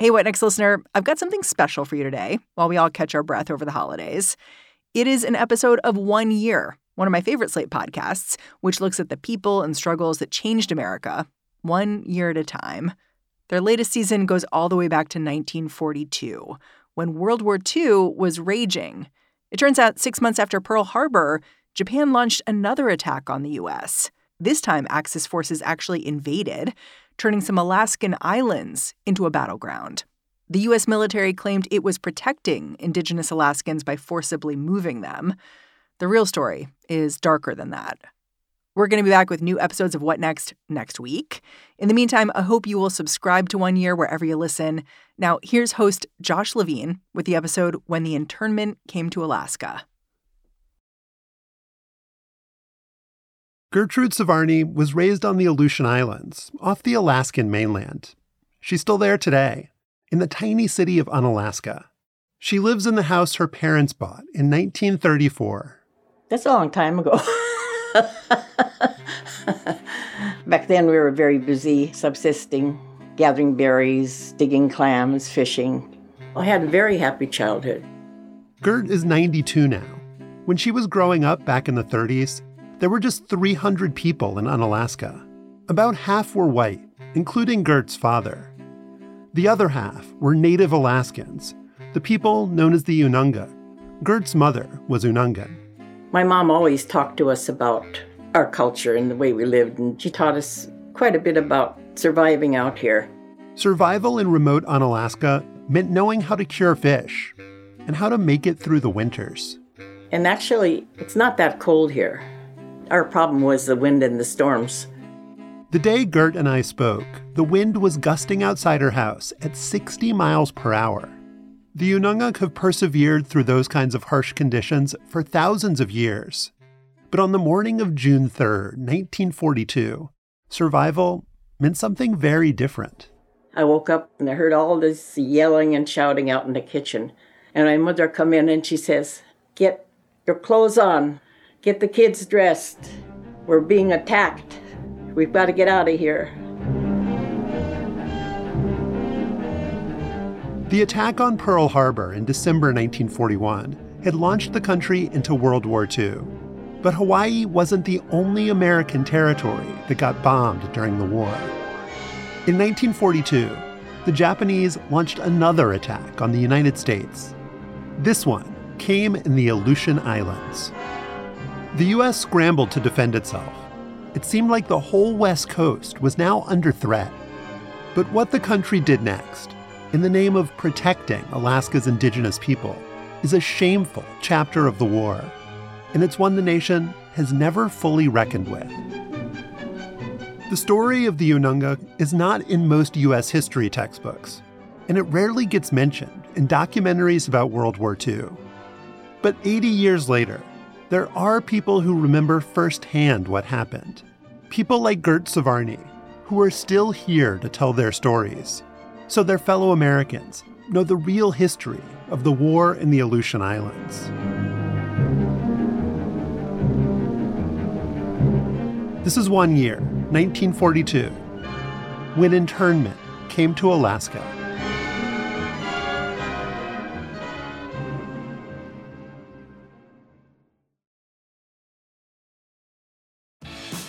Hey, What Next listener, I've got something special for you today while we all catch our breath over the holidays. It is an episode of One Year, one of my favorite Slate podcasts, which looks at the people and struggles that changed America one year at a time. Their latest season goes all the way back to 1942, when World War II was raging. It turns out six months after Pearl Harbor, Japan launched another attack on the U.S. This time, Axis forces actually invaded, turning some Alaskan islands into a battleground. The U.S. military claimed it was protecting indigenous Alaskans by forcibly moving them. The real story is darker than that. We're going to be back with new episodes of What Next next week. In the meantime, I hope you will subscribe to One Year wherever you listen. Now, here's host Josh Levin with the episode When the Internment Came to Alaska. Gertrude Svarny was raised on the Aleutian Islands, off the Alaskan mainland. She's still there today, in the tiny city of Unalaska. She lives in the house her parents bought in 1934. That's a long time ago. Back then, we were very busy subsisting, gathering berries, digging clams, fishing. I had a very happy childhood. Gert is 92 now. When she was growing up back in the 30s, there were just 300 people in Unalaska. About half were white, including Gert's father. The other half were native Alaskans, the people known as the Unangax. Gert's mother was Unangan. My mom always talked to us about our culture and the way we lived, and she taught us quite a bit about surviving out here. Survival in remote Unalaska meant knowing how to cure fish and how to make it through the winters. And actually, it's not that cold here. Our problem was the wind and the storms. The day Gert and I spoke, the wind was gusting outside her house at 60 miles per hour. The Unangax have persevered through those kinds of harsh conditions for thousands of years. But on the morning of June 3, 1942, survival meant something very different. I woke up and I heard all this yelling and shouting out in the kitchen. And my mother come in and she says, "Get your clothes on. Get the kids dressed. We're being attacked. We've got to get out of here." The attack on Pearl Harbor in December 1941 had launched the country into World War II. But Hawaii wasn't the only American territory that got bombed during the war. In 1942, the Japanese launched another attack on the United States. This one came in the Aleutian Islands. The U.S. scrambled to defend itself. It seemed like the whole West Coast was now under threat. But what the country did next in the name of protecting Alaska's indigenous people is a shameful chapter of the war, and it's one the nation has never fully reckoned with. The story of the Unangax is not in most U.S. history textbooks, and it rarely gets mentioned in documentaries about World War II. But 80 years later, there are people who remember firsthand what happened. People like Gert Svarny, who are still here to tell their stories so their fellow Americans know the real history of the war in the Aleutian Islands. This is one year, 1942, when internment came to Alaska.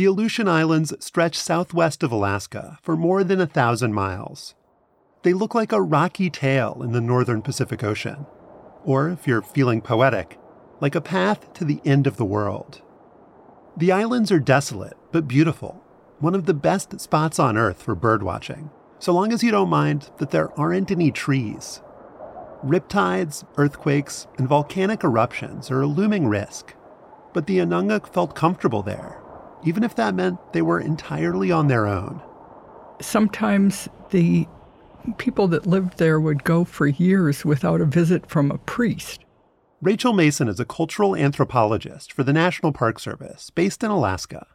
The Aleutian Islands stretch southwest of Alaska for more than a thousand miles. They look like a rocky tail in the northern Pacific Ocean, or if you're feeling poetic, like a path to the end of the world. The islands are desolate but beautiful, one of the best spots on Earth for birdwatching, so long as you don't mind that there aren't any trees. Riptides, earthquakes, and volcanic eruptions are a looming risk, but the Unangax felt comfortable there even if that meant they were entirely on their own. sometimes the people that lived there would go for years without a visit from a priest. Rachel Mason is a cultural anthropologist for the National Park Service based in Alaska.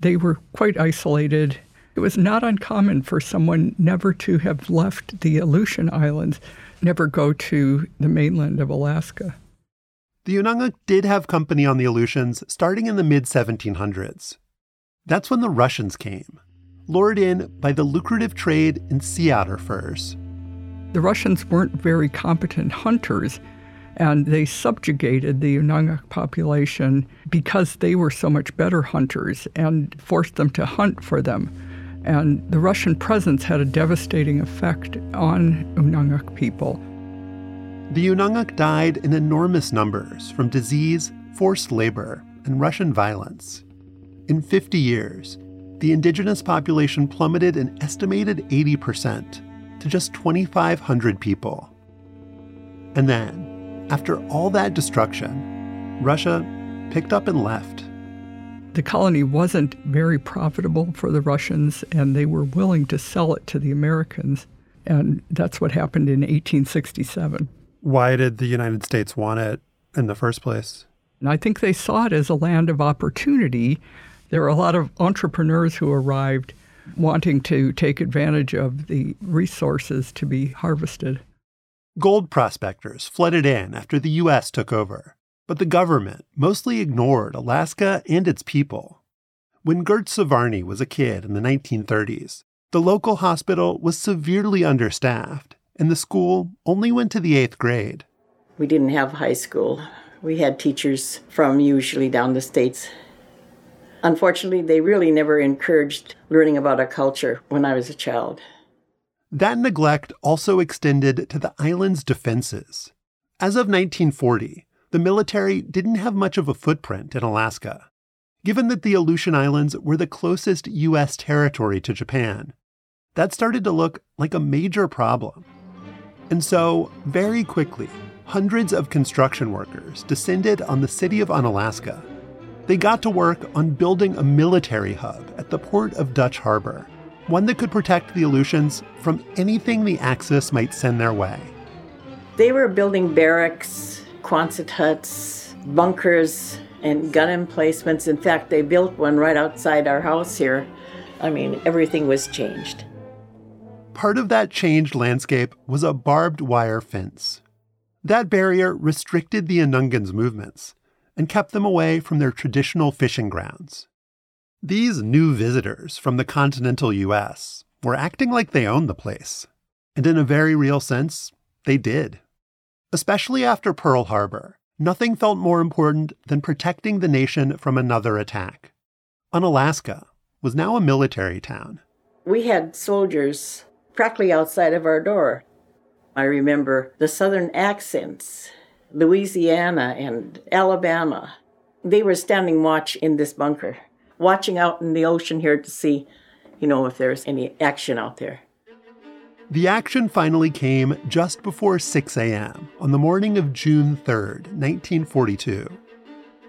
They were quite isolated. It was not uncommon for someone never to have left the Aleutian Islands, never go to the mainland of Alaska. The Unangax did have company on the Aleutians starting in the mid 1700s. That's when the Russians came, lured in by the lucrative trade in sea otter furs. The Russians weren't very competent hunters, and they subjugated the Unangax population because they were so much better hunters and forced them to hunt for them. And the Russian presence had a devastating effect on Unangax people. The Unangax died in enormous numbers from disease, forced labor, and Russian violence. In 50 years, the indigenous population plummeted an estimated 80% to just 2,500 people. And then, after all that destruction, Russia picked up and left. The colony wasn't very profitable for the Russians, and they were willing to sell it to the Americans. And that's what happened in 1867. Why did the United States want it in the first place? And I think they saw it as a land of opportunity. There were a lot of entrepreneurs who arrived wanting to take advantage of the resources to be harvested. Gold prospectors flooded in after the U.S. took over, but the government mostly ignored Alaska and its people. When Gert Svarny was a kid in the 1930s, the local hospital was severely understaffed and the school only went to the eighth grade. We didn't have high school. We had teachers from usually down the states. Unfortunately, they really never encouraged learning about our culture when I was a child. That neglect also extended to the island's defenses. As of 1940, the military didn't have much of a footprint in Alaska. Given that the Aleutian Islands were the closest U.S. territory to Japan, that started to look like a major problem. And so, very quickly, hundreds of construction workers descended on the city of Unalaska. They got to work on building a military hub at the port of Dutch Harbor, one that could protect the Aleutians from anything the Axis might send their way. They were building barracks, Quonset huts, bunkers, and gun emplacements. In fact, they built one right outside our house here. I mean, everything was changed. Part of that changed landscape was a barbed wire fence. That barrier restricted the Unangans' movements and kept them away from their traditional fishing grounds. These new visitors from the continental US were acting like they owned the place. And in a very real sense, they did. Especially after Pearl Harbor, nothing felt more important than protecting the nation from another attack. Unalaska was now a military town. We had soldiers practically outside of our door. I remember the southern accents, Louisiana and Alabama. They were standing watch in this bunker, watching out in the ocean here to see, you know, if there's any action out there. The action finally came just before 6 a.m. on the morning of June 3rd, 1942.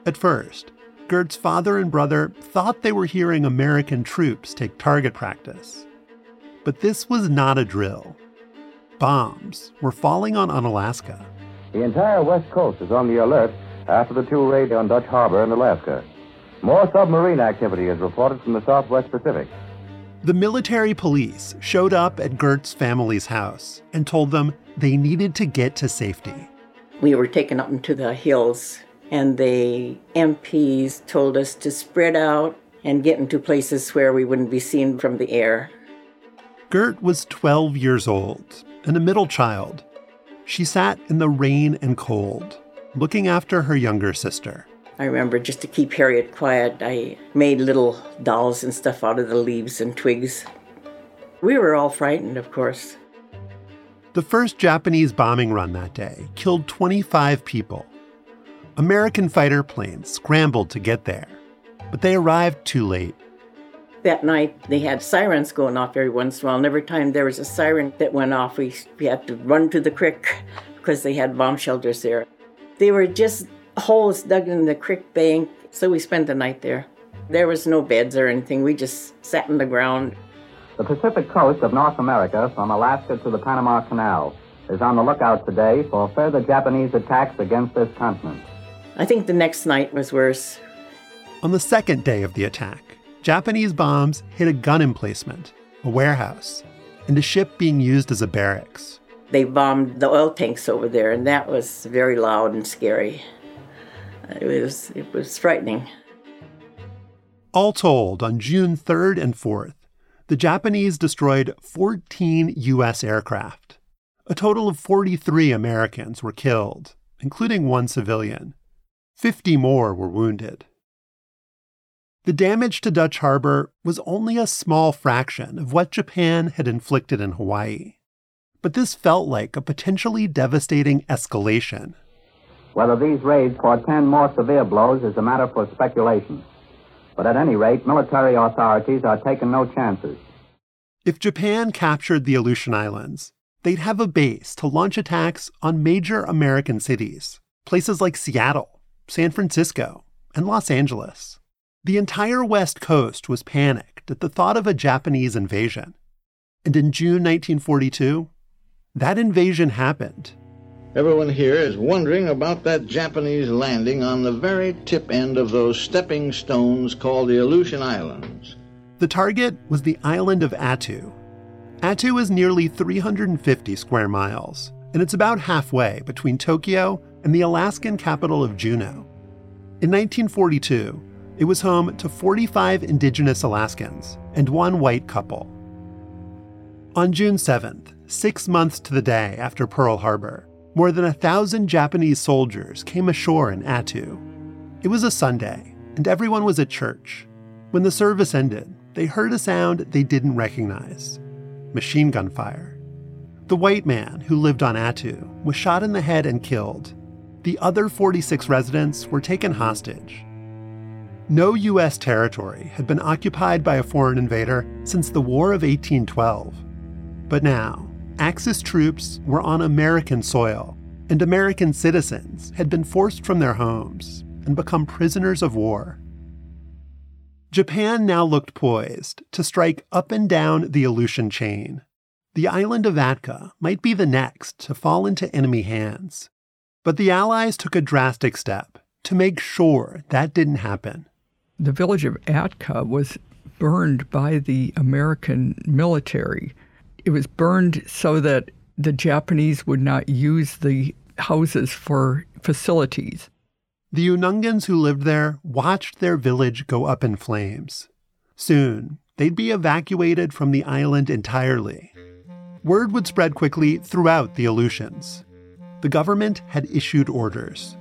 At first, Gert's father and brother thought they were hearing American troops take target practice. But this was not a drill. Bombs were falling on Unalaska. The entire west coast is on the alert after the two raids on Dutch Harbor in Alaska. More submarine activity is reported from the southwest Pacific. The military police showed up at Gert's family's house and told them they needed to get to safety. We were taken up into the hills, and the MPs told us to spread out and get into places where we wouldn't be seen from the air. Gert was 12 years old and a middle child. She sat in the rain and cold, looking after her younger sister. I remember just to keep Harriet quiet, I made little dolls and stuff out of the leaves and twigs. We were all frightened, of course. The first Japanese bombing run that day killed 25 people. American fighter planes scrambled to get there, but they arrived too late. That night, they had sirens going off every once in a while, and every time there was a siren that went off, we, we had to run to the creek because they had bomb shelters there. They were just holes dug in the creek bank, so we spent the night there. There was no beds or anything, we just sat on the ground. The Pacific coast of North America, from Alaska to the Panama Canal, is on the lookout today for further Japanese attacks against this continent. I think the next night was worse. On the second day of the attack, Japanese bombs hit a gun emplacement, a warehouse, and a ship being used as a barracks. They bombed the oil tanks over there, and that was very loud and scary. It was, it was frightening. All told, on June 3rd and 4th, the Japanese destroyed 14 U.S. aircraft. A total of 43 Americans were killed, including one civilian. 50 more were wounded. The damage to Dutch Harbor was only a small fraction of what Japan had inflicted in Hawaii. But this felt like a potentially devastating escalation. Whether these raids portend more severe blows is a matter for speculation. But at any rate, military authorities are taking no chances. If Japan captured the Aleutian Islands, they'd have a base to launch attacks on major American cities, places like Seattle, San Francisco, and Los Angeles. The entire West Coast was panicked at the thought of a Japanese invasion. And in June 1942, that invasion happened. Everyone here is wondering about that Japanese landing on the very tip end of those stepping stones called the Aleutian Islands. The target was the island of Attu. Attu is nearly 350 square miles, and it's about halfway between Tokyo and the Alaskan capital of Juneau. In 1942, it was home to 45 indigenous Alaskans and one white couple. On June 7th, six months to the day after Pearl Harbor, more than a thousand Japanese soldiers came ashore in Attu. It was a Sunday, and everyone was at church. When the service ended, they heard a sound they didn't recognize machine gun fire. The white man who lived on Attu was shot in the head and killed. The other 46 residents were taken hostage. No U.S. territory had been occupied by a foreign invader since the War of 1812. But now, Axis troops were on American soil, and American citizens had been forced from their homes and become prisoners of war. Japan now looked poised to strike up and down the Aleutian chain. The island of Atka might be the next to fall into enemy hands. But the Allies took a drastic step to make sure that didn't happen. The village of Atka was burned by the American military. It was burned so that the Japanese would not use the houses for facilities. The Unangans who lived there watched their village go up in flames. Soon, they'd be evacuated from the island entirely. Word would spread quickly throughout the Aleutians. The government had issued orders.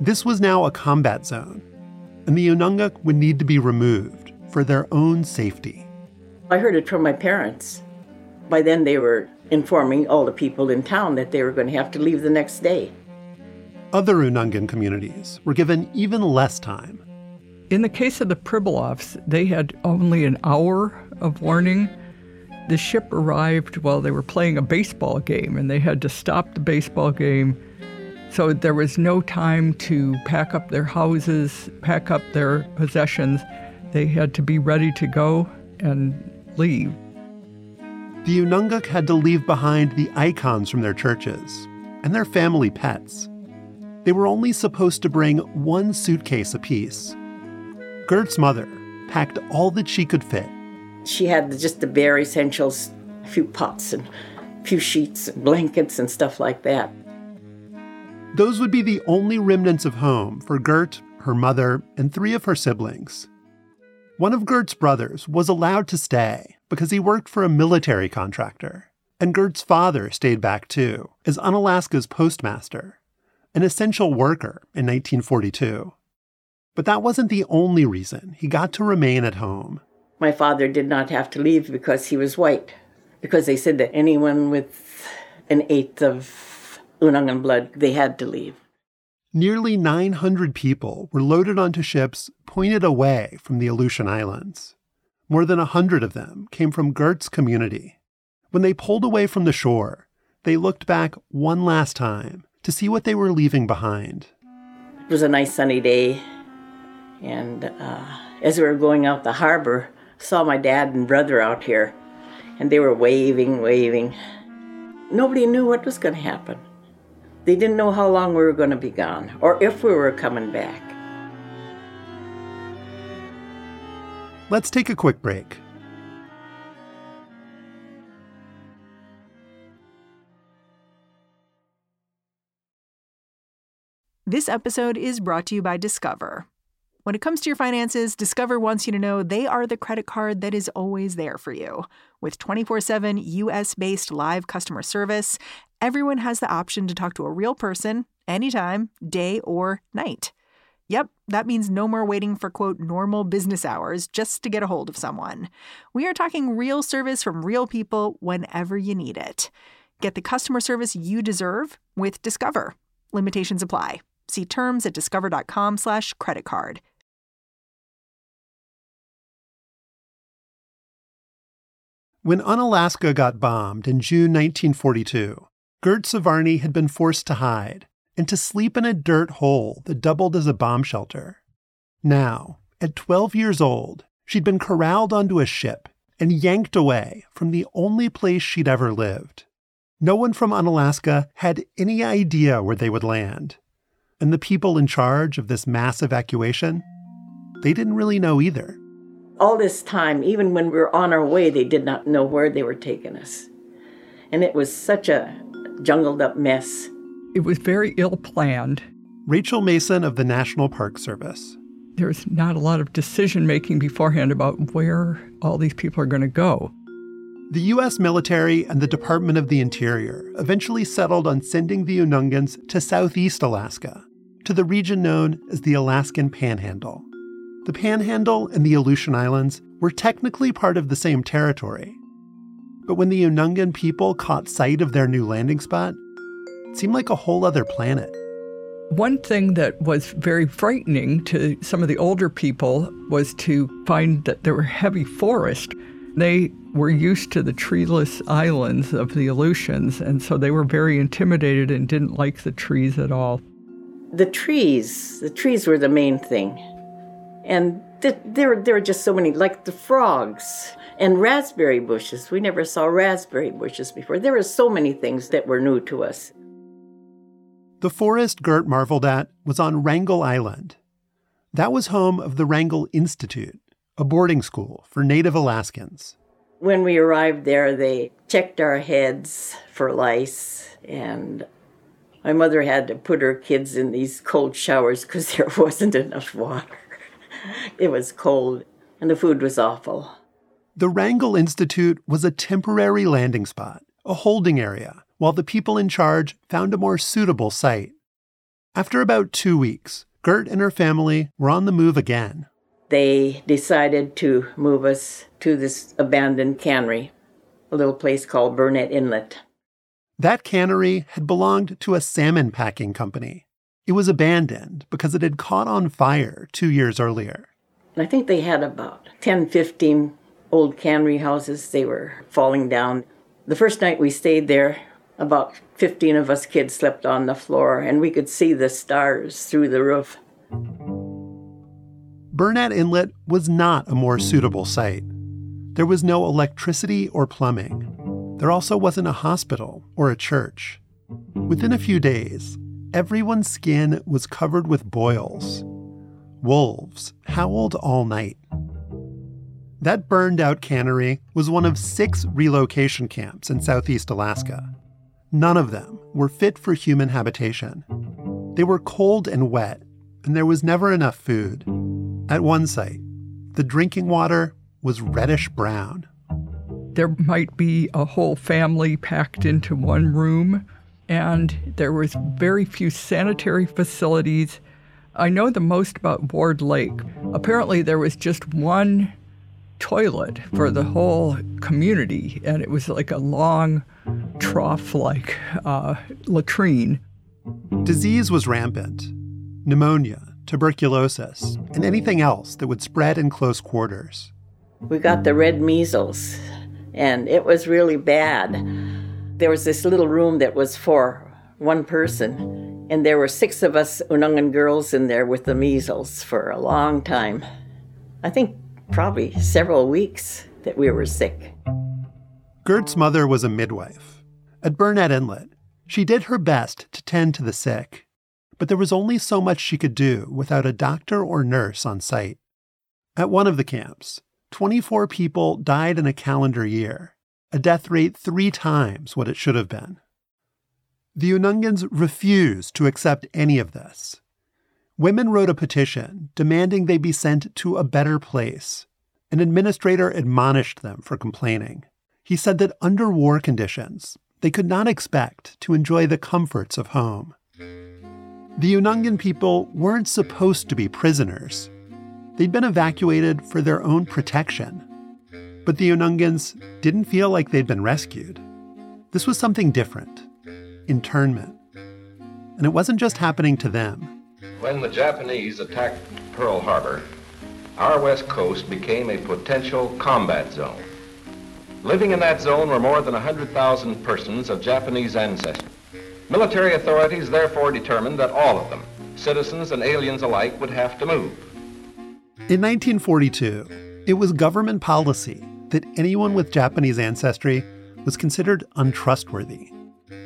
This was now a combat zone, and the Unangax would need to be removed for their own safety. I heard it from my parents. By then, they were informing all the people in town that they were going to have to leave the next day. Other Unangan communities were given even less time. In the case of the Pribilofs, they had only an hour of warning. The ship arrived while they were playing a baseball game, and they had to stop the baseball game. So there was no time to pack up their houses, pack up their possessions. They had to be ready to go and leave. The Unangax had to leave behind the icons from their churches and their family pets. They were only supposed to bring one suitcase apiece. Gert's mother packed all that she could fit. She had just the bare essentials a few pots and a few sheets and blankets and stuff like that. Those would be the only remnants of home for Gert, her mother, and three of her siblings. One of Gert's brothers was allowed to stay because he worked for a military contractor, and Gert's father stayed back too as Unalaska's postmaster an essential worker in 1942. But that wasn't the only reason he got to remain at home. My father did not have to leave because he was white, because they said that anyone with an eighth of Unangan blood, they had to leave. Nearly 900 people were loaded onto ships pointed away from the Aleutian Islands. More than a hundred of them came from Gert's community. When they pulled away from the shore, they looked back one last time to see what they were leaving behind. It was a nice sunny day, and uh, as we were going out the harbor, saw my dad and brother out here and they were waving, waving. Nobody knew what was going to happen. They didn't know how long we were going to be gone or if we were coming back. Let's take a quick break. This episode is brought to you by Discover. When it comes to your finances, Discover wants you to know they are the credit card that is always there for you. With 24 7 US based live customer service, everyone has the option to talk to a real person anytime, day or night. Yep, that means no more waiting for quote normal business hours just to get a hold of someone. We are talking real service from real people whenever you need it. Get the customer service you deserve with Discover. Limitations apply. See terms at discover.com/slash credit card. When Unalaska got bombed in June 1942, Gert Svarny had been forced to hide and to sleep in a dirt hole that doubled as a bomb shelter. Now, at 12 years old, she'd been corralled onto a ship and yanked away from the only place she'd ever lived. No one from Unalaska had any idea where they would land. And the people in charge of this mass evacuation, they didn't really know either. All this time, even when we were on our way, they did not know where they were taking us. And it was such a jungled up mess. It was very ill planned. Rachel Mason of the National Park Service. There's not a lot of decision making beforehand about where all these people are going to go. The U.S. military and the Department of the Interior eventually settled on sending the Unangans to southeast Alaska, to the region known as the Alaskan Panhandle. The Panhandle and the Aleutian Islands were technically part of the same territory. But when the Unangan people caught sight of their new landing spot, it seemed like a whole other planet. One thing that was very frightening to some of the older people was to find that there were heavy forest. They were used to the treeless islands of the Aleutians, and so they were very intimidated and didn't like the trees at all. The trees, the trees were the main thing. And th- there, there were just so many, like the frogs and raspberry bushes. We never saw raspberry bushes before. There were so many things that were new to us. The forest Gert marveled at was on Wrangell Island. That was home of the Wrangell Institute, a boarding school for Native Alaskans. When we arrived there, they checked our heads for lice, and my mother had to put her kids in these cold showers because there wasn't enough water. it was cold, and the food was awful. The Wrangell Institute was a temporary landing spot, a holding area, while the people in charge found a more suitable site. After about two weeks, Gert and her family were on the move again. They decided to move us to this abandoned cannery, a little place called Burnett Inlet. That cannery had belonged to a salmon packing company. It was abandoned because it had caught on fire two years earlier. I think they had about 10, 15 old cannery houses. They were falling down. The first night we stayed there, about 15 of us kids slept on the floor, and we could see the stars through the roof. Burnett Inlet was not a more suitable site. There was no electricity or plumbing. There also wasn't a hospital or a church. Within a few days, everyone's skin was covered with boils. Wolves howled all night. That burned out cannery was one of six relocation camps in southeast Alaska. None of them were fit for human habitation. They were cold and wet, and there was never enough food. At one site, the drinking water was reddish brown. There might be a whole family packed into one room, and there was very few sanitary facilities. I know the most about Ward Lake. Apparently, there was just one toilet for the whole community, and it was like a long trough like uh, latrine. Disease was rampant pneumonia, tuberculosis, and anything else that would spread in close quarters. We got the red measles, and it was really bad. There was this little room that was for one person, and there were six of us Unangan girls in there with the measles for a long time. I think probably several weeks that we were sick. Gert's mother was a midwife. At Burnett Inlet, she did her best to tend to the sick, but there was only so much she could do without a doctor or nurse on site. At one of the camps, 24 people died in a calendar year, a death rate three times what it should have been. The Unangans refused to accept any of this. Women wrote a petition demanding they be sent to a better place. An administrator admonished them for complaining. He said that under war conditions, they could not expect to enjoy the comforts of home. The Unangan people weren't supposed to be prisoners. They'd been evacuated for their own protection. But the Unangans didn't feel like they'd been rescued. This was something different internment. And it wasn't just happening to them. When the Japanese attacked Pearl Harbor, our west coast became a potential combat zone. Living in that zone were more than 100,000 persons of Japanese ancestry. Military authorities therefore determined that all of them, citizens and aliens alike, would have to move. In 1942, it was government policy that anyone with Japanese ancestry was considered untrustworthy.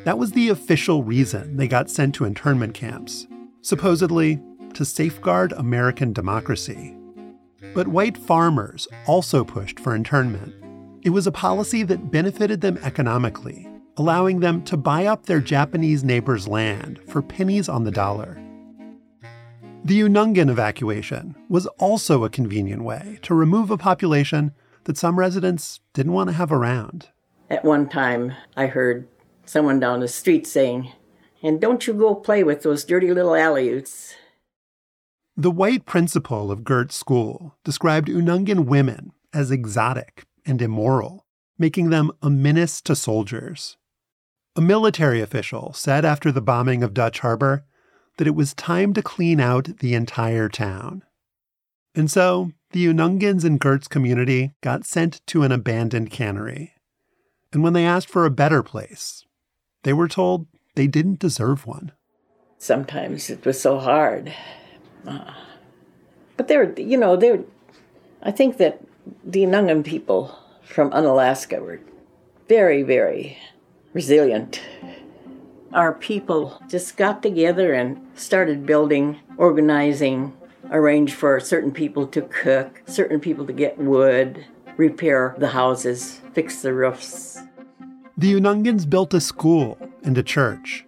That was the official reason they got sent to internment camps, supposedly to safeguard American democracy. But white farmers also pushed for internment. It was a policy that benefited them economically, allowing them to buy up their Japanese neighbors' land for pennies on the dollar. The Unangan evacuation was also a convenient way to remove a population that some residents didn't want to have around. At one time, I heard someone down the street saying, And don't you go play with those dirty little Aleuts. The white principal of Gert's school described Unangan women as exotic and immoral, making them a menace to soldiers. A military official said after the bombing of Dutch Harbor that it was time to clean out the entire town. And so the Unangans in Gert's community got sent to an abandoned cannery. And when they asked for a better place, they were told they didn't deserve one. Sometimes it was so hard. Uh, but they were, you know, they were, I think that the Unangan people from Unalaska were very, very resilient. Our people just got together and started building, organizing, arrange for certain people to cook, certain people to get wood, repair the houses, fix the roofs. The Unangans built a school and a church.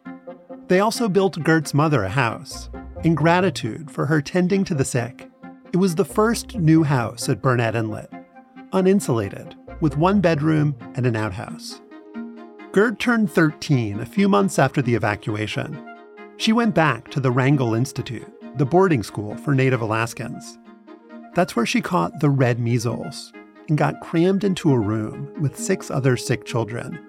They also built Gert's mother a house in gratitude for her tending to the sick. It was the first new house at Burnett Inlet, uninsulated, with one bedroom and an outhouse. Gert turned 13 a few months after the evacuation. She went back to the Wrangell Institute, the boarding school for Native Alaskans. That's where she caught the red measles and got crammed into a room with six other sick children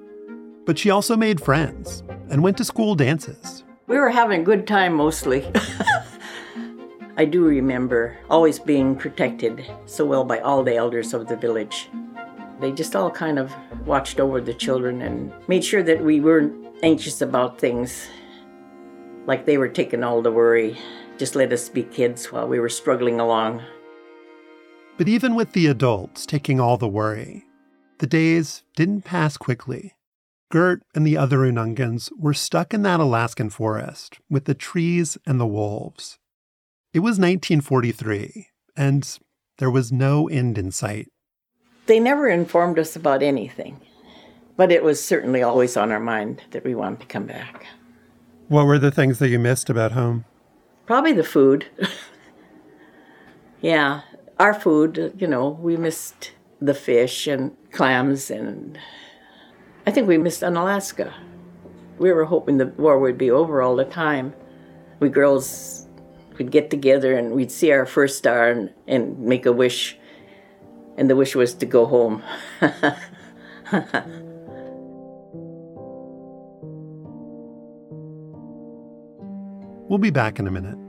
but she also made friends and went to school dances. We were having a good time mostly. I do remember always being protected so well by all the elders of the village. They just all kind of watched over the children and made sure that we weren't anxious about things. Like they were taking all the worry. Just let us be kids while we were struggling along. But even with the adults taking all the worry, the days didn't pass quickly. Gert and the other Unangans were stuck in that Alaskan forest with the trees and the wolves. It was 1943, and there was no end in sight. They never informed us about anything, but it was certainly always on our mind that we wanted to come back. What were the things that you missed about home? Probably the food. yeah, our food, you know, we missed the fish and clams and I think we missed Unalaska. We were hoping the war would be over all the time. We girls would get together and we'd see our first star and, and make a wish. And the wish was to go home. we'll be back in a minute.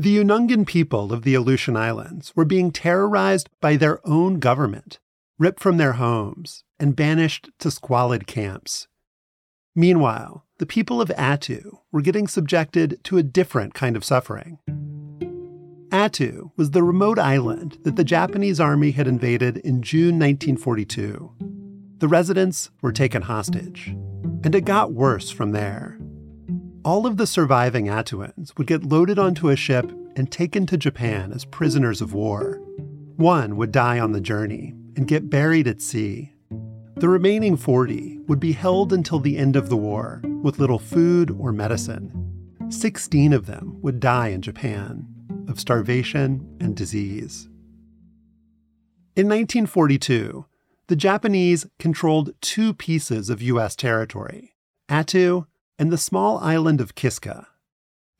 The Unangan people of the Aleutian Islands were being terrorized by their own government, ripped from their homes, and banished to squalid camps. Meanwhile, the people of Attu were getting subjected to a different kind of suffering. Attu was the remote island that the Japanese army had invaded in June 1942. The residents were taken hostage, and it got worse from there all of the surviving Attuans would get loaded onto a ship and taken to Japan as prisoners of war. One would die on the journey and get buried at sea. The remaining 40 would be held until the end of the war with little food or medicine. 16 of them would die in Japan of starvation and disease. In 1942, the Japanese controlled two pieces of U.S. territory Attu and the small island of Kiska.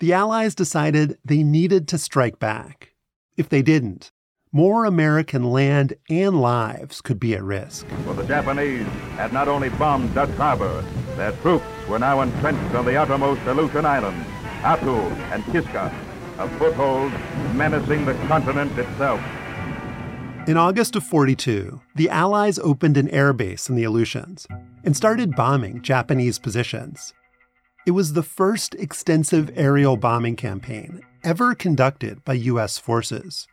The Allies decided they needed to strike back. If they didn't, more American land and lives could be at risk. For the Japanese had not only bombed Dutch Harbor, their troops were now entrenched on the outermost Aleutian Islands, Attu and Kiska, a foothold menacing the continent itself. In August of 42, the Allies opened an airbase in the Aleutians and started bombing Japanese positions. It was the first extensive aerial bombing campaign ever conducted by U.S. forces.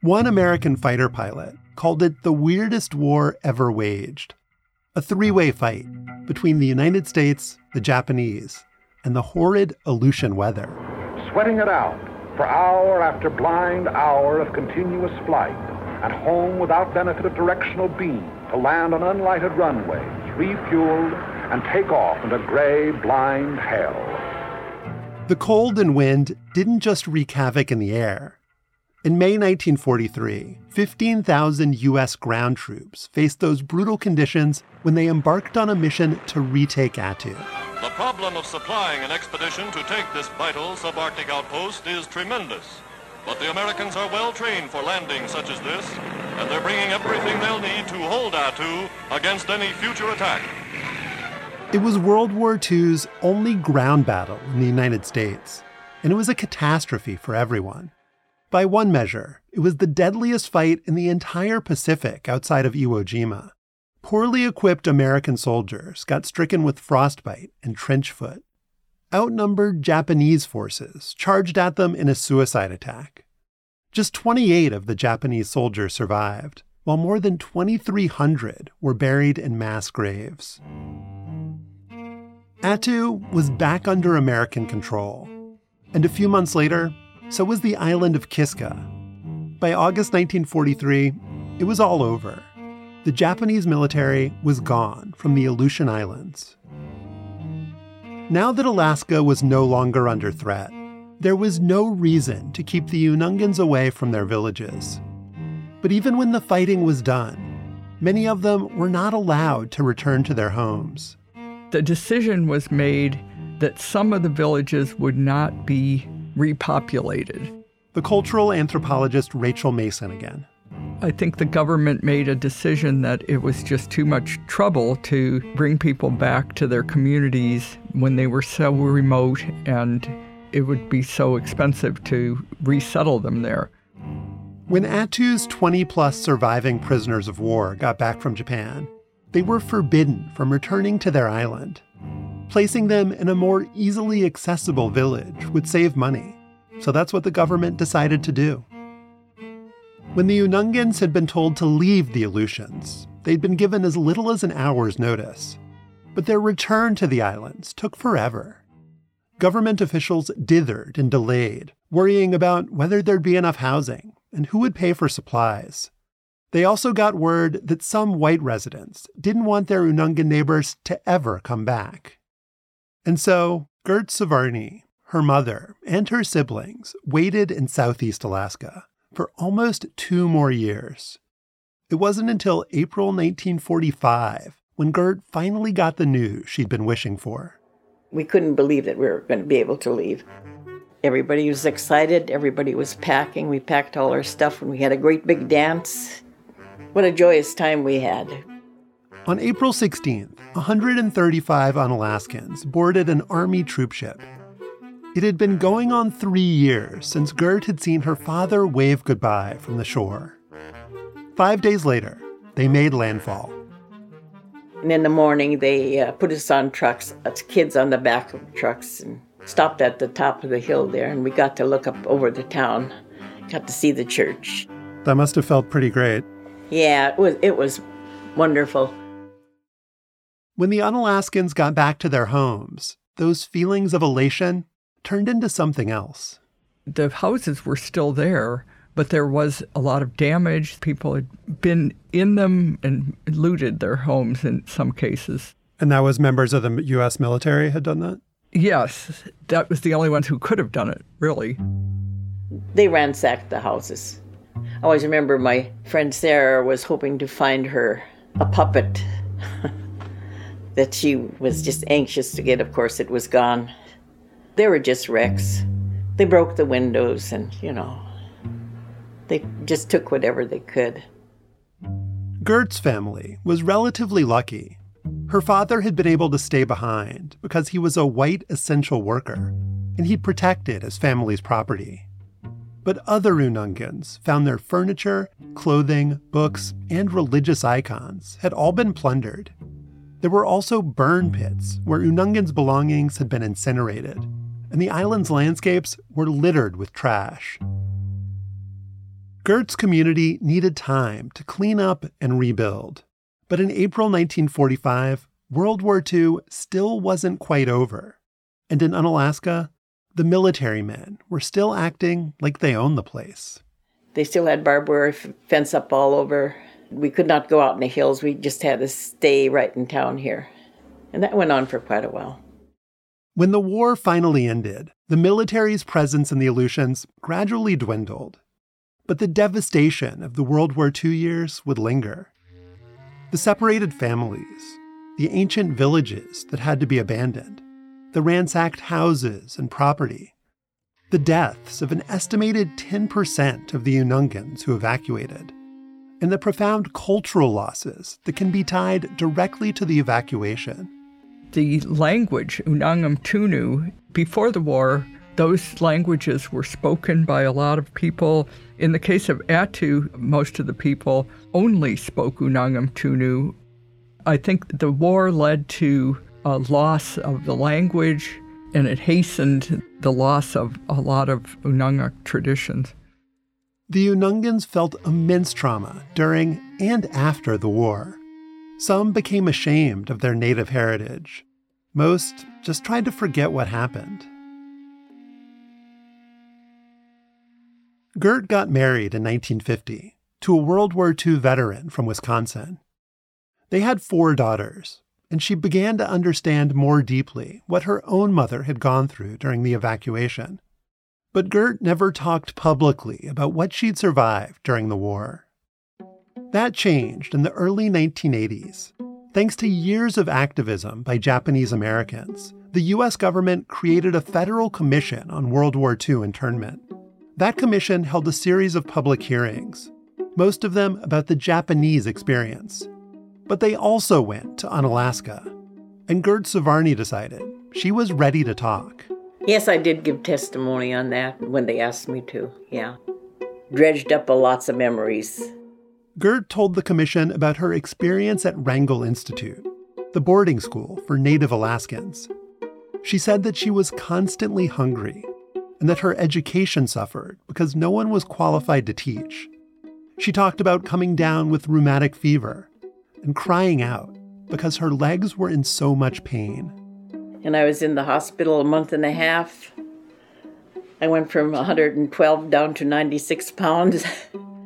One American fighter pilot called it the weirdest war ever waged a three way fight between the United States, the Japanese, and the horrid Aleutian weather. Sweating it out for hour after blind hour of continuous flight, and home without benefit of directional beam to land on unlighted runways, refueled and take off into gray, blind hell. The cold and wind didn't just wreak havoc in the air. In May 1943, 15,000 U.S. ground troops faced those brutal conditions when they embarked on a mission to retake Attu. The problem of supplying an expedition to take this vital subarctic outpost is tremendous. But the Americans are well trained for landings such as this, and they're bringing everything they'll need to hold Attu against any future attack. It was World War II's only ground battle in the United States, and it was a catastrophe for everyone. By one measure, it was the deadliest fight in the entire Pacific outside of Iwo Jima. Poorly equipped American soldiers got stricken with frostbite and trench foot. Outnumbered Japanese forces charged at them in a suicide attack. Just 28 of the Japanese soldiers survived, while more than 2,300 were buried in mass graves. Attu was back under American control. And a few months later, so was the island of Kiska. By August 1943, it was all over. The Japanese military was gone from the Aleutian Islands. Now that Alaska was no longer under threat, There was no reason to keep the Unangans away from their villages. But even when the fighting was done, many of them were not allowed to return to their homes. The decision was made that some of the villages would not be repopulated. The cultural anthropologist Rachel Mason again. I think the government made a decision that it was just too much trouble to bring people back to their communities when they were so remote and it would be so expensive to resettle them there. When Attu's 20 plus surviving prisoners of war got back from Japan, they were forbidden from returning to their island. Placing them in a more easily accessible village would save money, so that's what the government decided to do. When the Unangans had been told to leave the Aleutians, they'd been given as little as an hour's notice. But their return to the islands took forever. Government officials dithered and delayed, worrying about whether there'd be enough housing and who would pay for supplies. They also got word that some white residents didn't want their Unangan neighbors to ever come back. And so, Gert Svarny, her mother, and her siblings waited in southeast Alaska for almost two more years. It wasn't until April 1945 when Gert finally got the news she'd been wishing for. We couldn't believe that we were going to be able to leave. Everybody was excited, everybody was packing. We packed all our stuff and we had a great big dance. What a joyous time we had. On April 16th, 135 Unalaskans boarded an Army troop ship it had been going on three years since Gert had seen her father wave goodbye from the shore. Five days later, they made landfall. And in the morning, they uh, put us on trucks, us kids on the back of trucks, and stopped at the top of the hill there. And we got to look up over the town, got to see the church. That must have felt pretty great. Yeah, it was, it was wonderful. When the Unalaskans got back to their homes, those feelings of elation turned into something else. The houses were still there, but there was a lot of damage. People had been in them and looted their homes in some cases. And that was members of the U.S. military had done that? Yes, that was the only ones who could have done it, really. They ransacked the houses. I always remember my friend Sarah was hoping to find her a puppet that she was just anxious to get. Of course, it was gone. They were just wrecks. They broke the windows and, you know, they just took whatever they could. Gert's family was relatively lucky. Her father had been able to stay behind because he was a white essential worker and he protected his family's property. But other Unangans found their furniture, clothing, books, and religious icons had all been plundered. There were also burn pits where Unangans' belongings had been incinerated and the island's landscapes were littered with trash. Gert's community needed time to clean up and rebuild. But in April 1945, World War II still wasn't quite over. And in Unalaska, the military men were still acting like they owned the place. They still had barbed wire fence up all over. We could not go out in the hills. We just had to stay right in town here. And that went on for quite a while. When the war finally ended, the military's presence in the Aleutians gradually dwindled. But the devastation of the World War II years would linger. The separated families, the ancient villages that had to be abandoned, the ransacked houses and property, the deaths of an estimated 10% of the Unangans who evacuated, and the profound cultural losses that can be tied directly to the evacuation the language, Unangam Tunu, before the war, those languages were spoken by a lot of people. In the case of Attu, most of the people only spoke Unangam Tunu. I think the war led to a loss of the language and it hastened the loss of a lot of Unangax traditions. The Unangans felt immense trauma during and after the war. Some became ashamed of their native heritage. Most just tried to forget what happened. Gert got married in 1950 to a World War II veteran from Wisconsin. They had four daughters, and she began to understand more deeply what her own mother had gone through during the evacuation. But Gert never talked publicly about what she'd survived during the war. That changed in the early 1980s. Thanks to years of activism by Japanese Americans, the U.S. government created a federal commission on World War II internment. That commission held a series of public hearings, most of them about the Japanese experience. But they also went to Unalaska. And Gert Svarny decided she was ready to talk. Yes, I did give testimony on that when they asked me to, yeah. Dredged up a lots of memories. Gert told the commission about her experience at Wrangell Institute, the boarding school for Native Alaskans. She said that she was constantly hungry and that her education suffered because no one was qualified to teach. She talked about coming down with rheumatic fever and crying out because her legs were in so much pain. And I was in the hospital a month and a half. I went from 112 down to 96 pounds.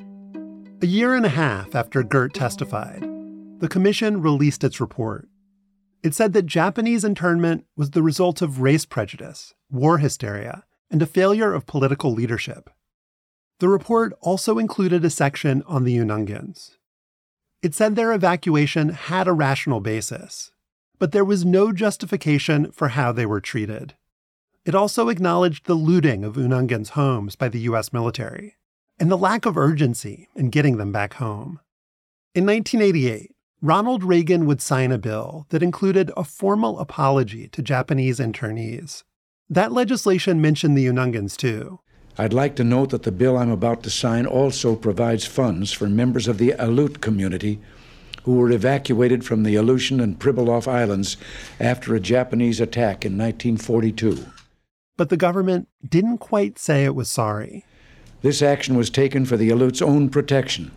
a year and a half after Gert testified, the commission released its report. It said that Japanese internment was the result of race prejudice, war hysteria, and a failure of political leadership. The report also included a section on the Unangans. It said their evacuation had a rational basis, but there was no justification for how they were treated. It also acknowledged the looting of Unangan's homes by the U.S. military and the lack of urgency in getting them back home. In 1988, Ronald Reagan would sign a bill that included a formal apology to Japanese internees. That legislation mentioned the Unangans too. I'd like to note that the bill I'm about to sign also provides funds for members of the Aleut community who were evacuated from the Aleutian and Pribilof Islands after a Japanese attack in 1942. But the government didn't quite say it was sorry. This action was taken for the Aleut's own protection,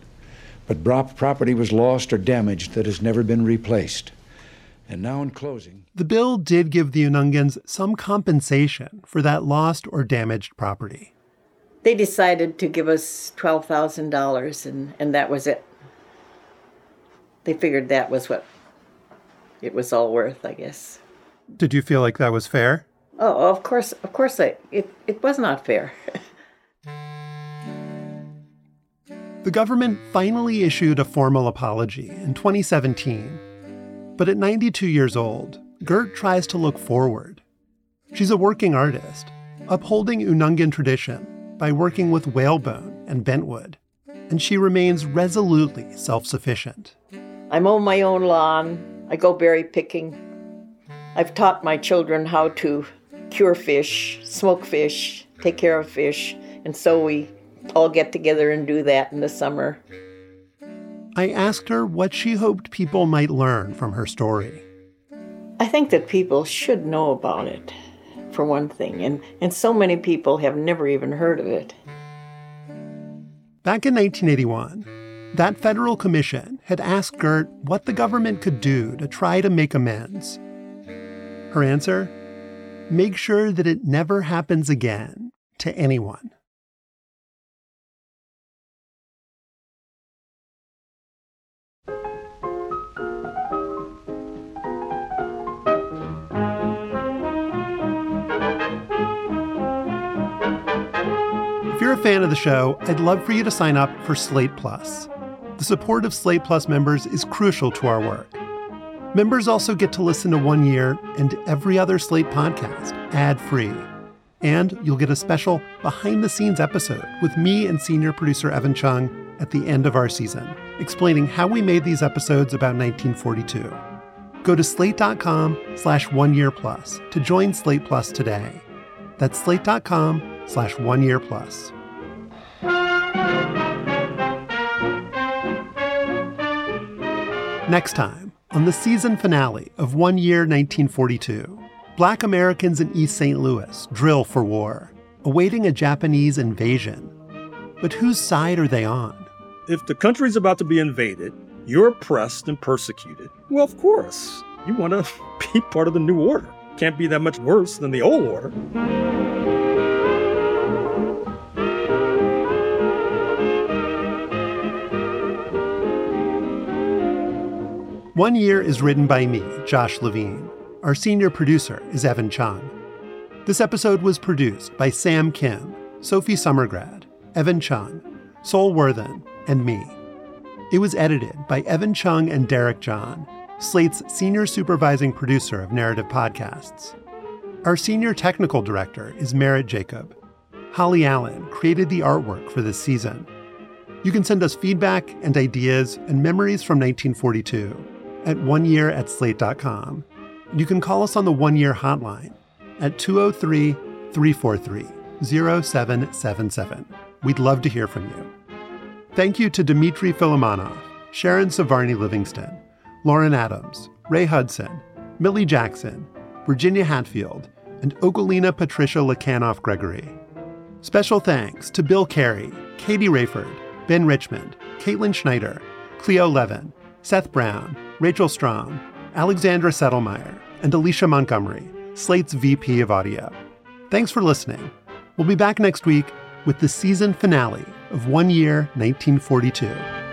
but property was lost or damaged that has never been replaced. And now, in closing, the bill did give the Unangans some compensation for that lost or damaged property. They decided to give us $12,000, and, and that was it. They figured that was what it was all worth, I guess. Did you feel like that was fair? Oh, of course, of course, I, it, it was not fair. the government finally issued a formal apology in 2017. But at 92 years old, Gert tries to look forward. She's a working artist, upholding Unangan tradition by working with whalebone and bentwood, and she remains resolutely self sufficient. I mow my own lawn, I go berry picking. I've taught my children how to cure fish, smoke fish, take care of fish, and so we all get together and do that in the summer. I asked her what she hoped people might learn from her story. I think that people should know about it, for one thing, and, and so many people have never even heard of it. Back in 1981, that federal commission had asked Gert what the government could do to try to make amends. Her answer? Make sure that it never happens again to anyone. Fan of the show, I'd love for you to sign up for Slate Plus. The support of Slate Plus members is crucial to our work. Members also get to listen to One Year and every other Slate podcast ad free. And you'll get a special behind the scenes episode with me and senior producer Evan Chung at the end of our season, explaining how we made these episodes about 1942. Go to slate.com slash one year plus to join Slate Plus today. That's slate.com slash one year plus. Next time, on the season finale of One Year 1942, Black Americans in East St. Louis drill for war, awaiting a Japanese invasion. But whose side are they on? If the country's about to be invaded, you're oppressed and persecuted, well, of course, you want to be part of the new order. Can't be that much worse than the old order. One Year is written by me, Josh Levin. Our senior producer is Evan Chung. This episode was produced by Sam Kim, Sophie Summergrad, Evan Chung, Sol Worthen, and me. It was edited by Evan Chung and Derek John, Slate's senior supervising producer of narrative podcasts. Our senior technical director is Merritt Jacob. Holly Allen created the artwork for this season. You can send us feedback and ideas and memories from 1942 at oneyear at slate.com. You can call us on the one year hotline at 203 343 0777. We'd love to hear from you. Thank you to Dmitry Filimonov, Sharon Svarny Livingston, Lauren Adams, Ray Hudson, Millie Jackson, Virginia Hatfield, and Okolina Patricia Lakanoff Gregory. Special thanks to Bill Carey, Katie Rayford, Ben Richmond, Caitlin Schneider, Cleo Levin, Seth Brown, Rachel Strom, Alexandra Settlemeyer, and Alicia Montgomery, Slate's VP of Audio. Thanks for listening. We'll be back next week with the season finale of One Year 1942.